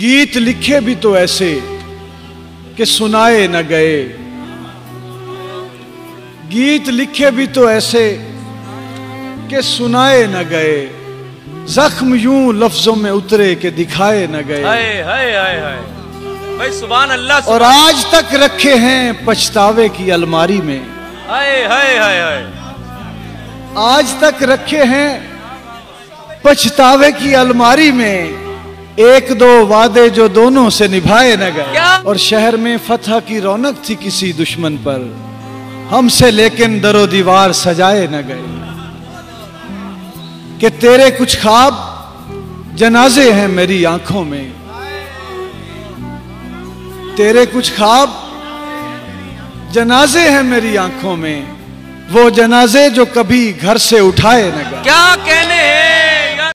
گیت لکھے بھی تو ایسے کہ سنائے نہ گئے۔ گیت لکھے بھی تو ایسے کہ سنائے نہ گئے۔ زخم یوں لفظوں میں اترے کہ دکھائے نہ گئے۔ سبحان اللہ اور آج تک رکھے ہیں پچھتاوے کی الماری میں۔ آج تک رکھے ہیں پچھتاوے کی الماری میں۔ ایک دو وعدے جو دونوں سے نبھائے نہ گئے۔ اور شہر میں فتح کی رونق تھی کسی دشمن پر۔ ہم سے لیکن در و دیوار سجائے نہ گئے۔ کہ تیرے کچھ خواب جنازے ہیں میری آنکھوں میں۔ تیرے کچھ خواب جنازے ہیں میری آنکھوں میں۔ وہ جنازے جو کبھی گھر سے اٹھائے نہ گئے۔ کیا کہنے ہیں؟